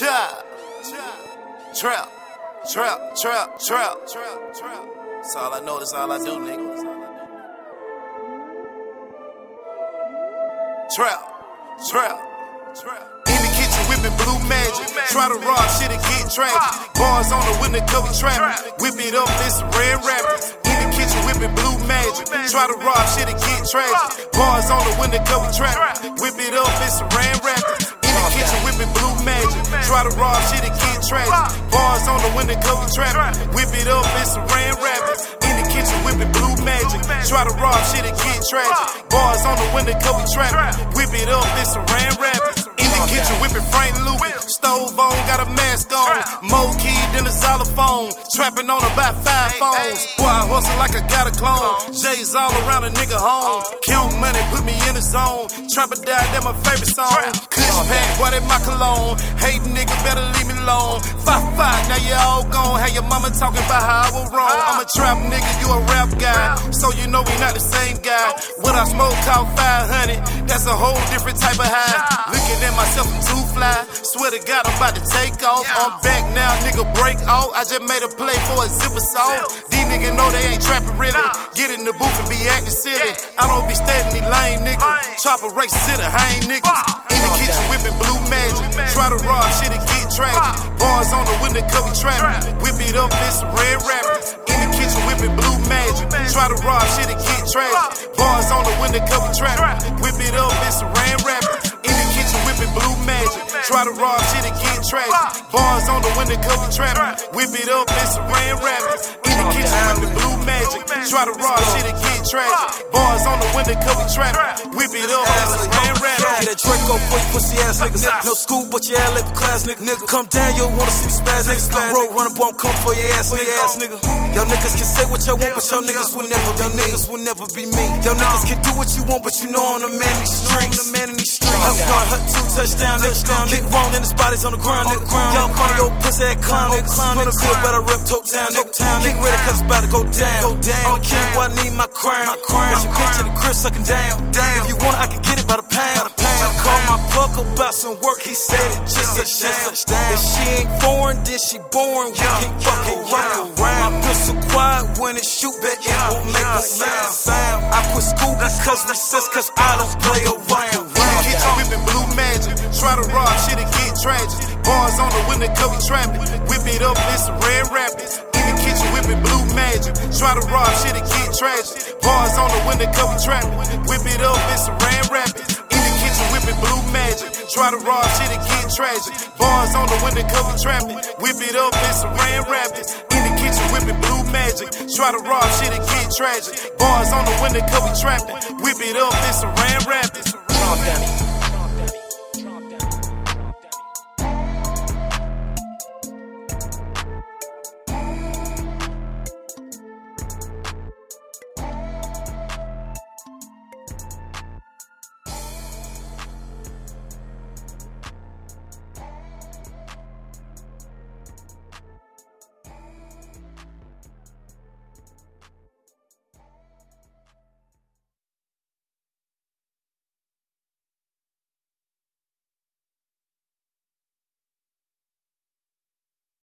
Trap, trap, trap, trap, trap, trap. That's all I know. That's all I do, nigga. Trap, trap, trap. In the kitchen whipping blue magic. Try to rob shit and get tragic. Bars on the window cover traffic. Whip it up, this red rapids. In the kitchen whipping blue magic. Try to rob shit and get tragic. Bars on the window cover traffic. Whip it up, it's ran rapids. Try to rob shit and get tragic. Bars on the window cover traffic. Whip it up, it's a ran rapids. In the kitchen whipping blue magic. Try to rob shit and get tragic. Bars on the window cover traffic. Whip it up, it's a ran rapids. In the kitchen whipping Frank Lucas. Stove on, got a mask on. More key than a xylophone. Trapping on about five phones. Boy, I hustle like I got a clone. J's all around a nigga home. Count money, put me in the zone. Trap or Die, that my favorite song. Kush pack, boy, that my cologne. Hate nigga, better leave me alone. Five, five, now you all gone. Hey, your mama talking about how I was wrong. I'm a trap nigga, you a rap guy. So you know we not the same guy. What I smoke out 500, that's a whole different type of high. Looking at myself, I'm too fly. Swear to God, I'm about to take off. I'm back now, nigga, break off. I just made a play for a zipper song. These niggas know they ain't trapping really. Get in the booth and be acting silly. I don't be standing these lame niggas. Chopper race to the hang niggas. In the kitchen whipping blue magic. Try to rob shit and get tragic. Bars on the window cover traffic. Whip it up, it's red rapids. In the kitchen whipping blue magic. Try to rob shit and get tragic. Bars on the window cover traffic. Whip it up, it's red rapids. Blue magic. Try to rob shit and get tragic. Bars on the window cover traffic. Whip it up, it's ran rapids. In the kitchen with the blue magic. Try to rob shit and get tragic. Bars on the window cover traffic. Whip it up, it's ran rapids. That Draco quick pussy ass niggas. No school, but your LA class nigga. nigga. Come down, you wanna see spaz niggas. Road runner, won't come for your ass nigga. ass nigga. Y'all niggas can say what y'all want, but y'all niggas will never be niggas will never be me. Y'all niggas can do what you want, but you know I'm the man in these streets. The man in these streets. I'm gone, hut two touchdown, touchdown. Kick wrong, and his body's on the ground, nigga. Y'all funny old pussy ass clown, nigga. Run a good, better rep toe town, nigga. Kick ready, cause it's about to go down. Go down. I'm king, I need my crown. My crown. Got your bitch in the crib sucking down. Down. If you want it, I can get it by the pound. I call my plug about some work, he said it just a down. If she ain't foreign, then she boring. We can fuck around. My pistol quiet when it shoot, bet it won't make a sound. I quit school because recess, cause I don't play around. Kitchen whipping blue magic. Try to rob shit and get tragic. Bars on the window cover traffic. Whip it up, it's red rapids. In the kitchen whipping blue magic. Try to rob shit and get tragic. Bars on the window cover traffic. Whip it up, it's red rapids. In the kitchen whipping blue magic. Try to rob shit and get tragic. Bars on the window cover traffic. Whip it up, it's red rapids. In the kitchen whipping blue magic. Try to rob shit and get tragic. Bars on the window cover traffic. Whip it up, it's a ran